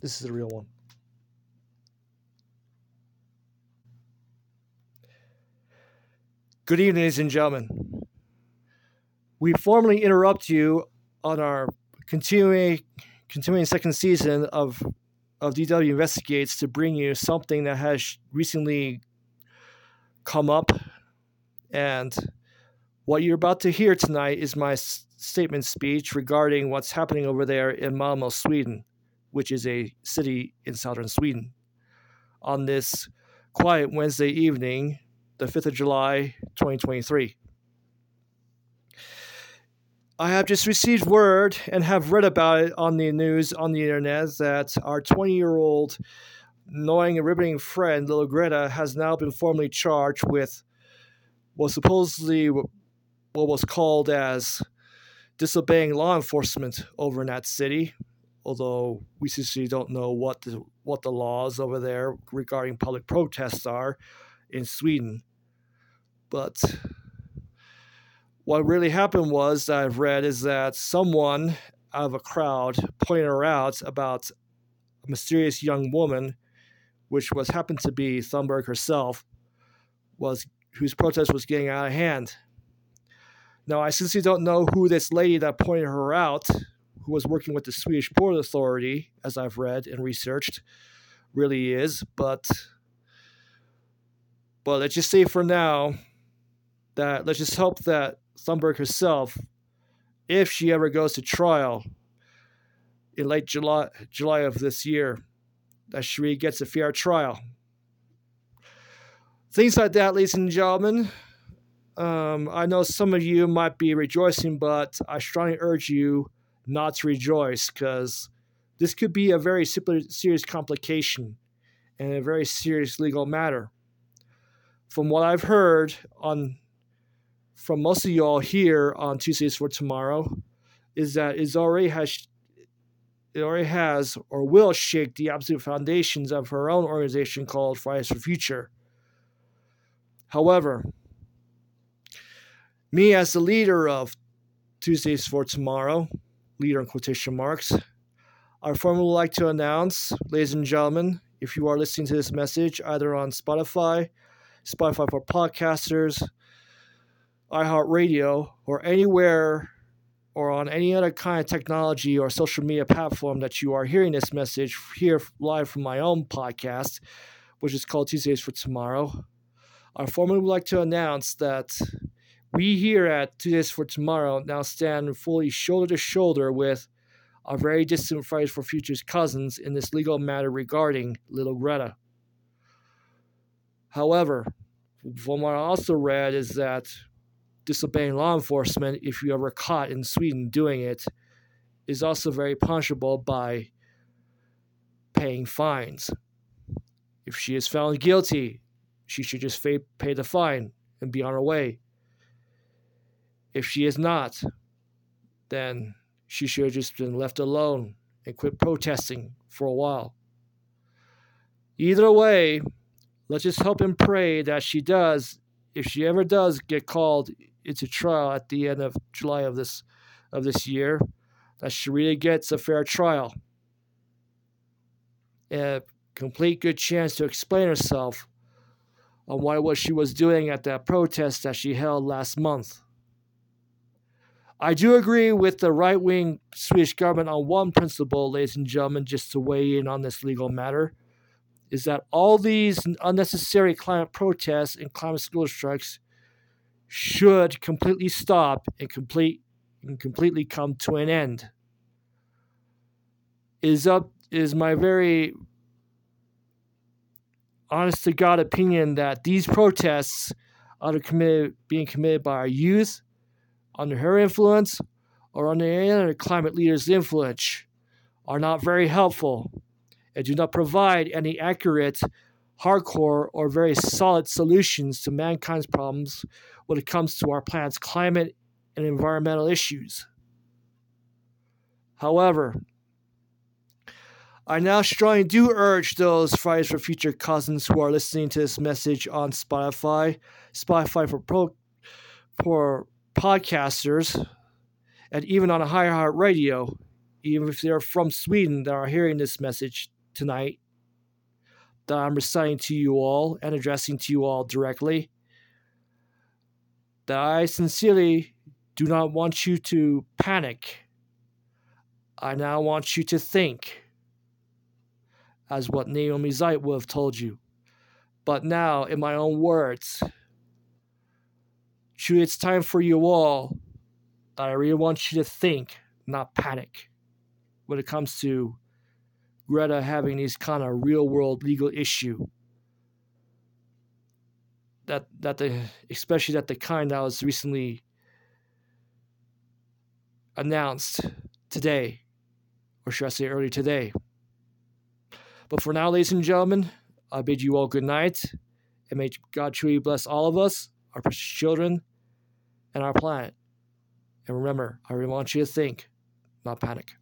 This is the real one. Good evening, ladies and gentlemen. We formally interrupt you on our continuing continuing second season of of DW Investigates to bring you something that has recently come up and what you're about to hear tonight is my statement speech regarding what's happening over there in Malmo, Sweden, which is a city in southern Sweden. On this quiet Wednesday evening, the 5th of July, 2023. I have just received word and have read about it on the news on the internet that our 20 year old annoying and riveting friend, little Greta, has now been formally charged with what supposedly what was called as disobeying law enforcement over in that city. Although we seriously don't know what the, what the laws over there regarding public protests are in Sweden. But what really happened was I've read is that someone out of a crowd pointed her out about a mysterious young woman, which was happened to be Thunberg herself, was whose protest was getting out of hand. Now I sincerely don't know who this lady that pointed her out, who was working with the Swedish Port Authority, as I've read and researched, really is, but but let's just say for now that let's just hope that Thunberg herself, if she ever goes to trial in late July July of this year, that she gets a fair trial. Things like that, ladies and gentlemen. Um, I know some of you might be rejoicing, but I strongly urge you not to rejoice because this could be a very serious complication and a very serious legal matter. From what I've heard on from most of y'all here on Tuesdays for Tomorrow is that it already has it already has or will shake the absolute foundations of her own organization called Fridays for Future. However, me as the leader of Tuesdays for Tomorrow, leader in quotation marks, Our formally would like to announce, ladies and gentlemen, if you are listening to this message either on Spotify, Spotify for podcasters, iHeartRadio, or anywhere or on any other kind of technology or social media platform that you are hearing this message here live from my own podcast, which is called Tuesdays for Tomorrow. our formally would like to announce that we here at Tuesdays for Tomorrow now stand fully shoulder to shoulder with our very distant Fridays for Futures cousins in this legal matter regarding little Greta. However, from what I also read is that disobeying law enforcement, if you ever caught in Sweden doing it, is also very punishable by paying fines. If she is found guilty, she should just pay the fine and be on her way. If she is not, then she should have just been left alone and quit protesting for a while. Either way, let's just hope and pray that she does, if she ever does get called into trial at the end of July of this of this year, that she really gets a fair trial. A complete good chance to explain herself on what it was she was doing at that protest that she held last month. I do agree with the right wing Swedish government on one principle, ladies and gentlemen, just to weigh in on this legal matter, is that all these unnecessary climate protests and climate school strikes should completely stop and complete and completely come to an end. Is up is my very honest to God opinion that these protests are committed, being committed by our youth under her influence or under any other climate leader's influence are not very helpful and do not provide any accurate, hardcore, or very solid solutions to mankind's problems when it comes to our planet's climate and environmental issues. However, I now strongly do urge those Fridays for Future cousins who are listening to this message on Spotify, Spotify for pro, for podcasters, and even on a iHeartRadio, even if they're from Sweden that are hearing this message tonight, that I'm reciting to you all and addressing to you all directly, that I sincerely do not want you to panic. I now want you to think, as what Naomi Seibt would have told you. But now, in my own words, truly it's time for you all that I really want you to think, not panic, when it comes to Greta having these kind of real world legal issue. That that the especially that the kind that was recently announced today, or should I say earlier today. But for now, ladies and gentlemen, I bid you all good night, and may God truly bless all of us, our precious children, and our planet. And remember, I really want you to think, not panic.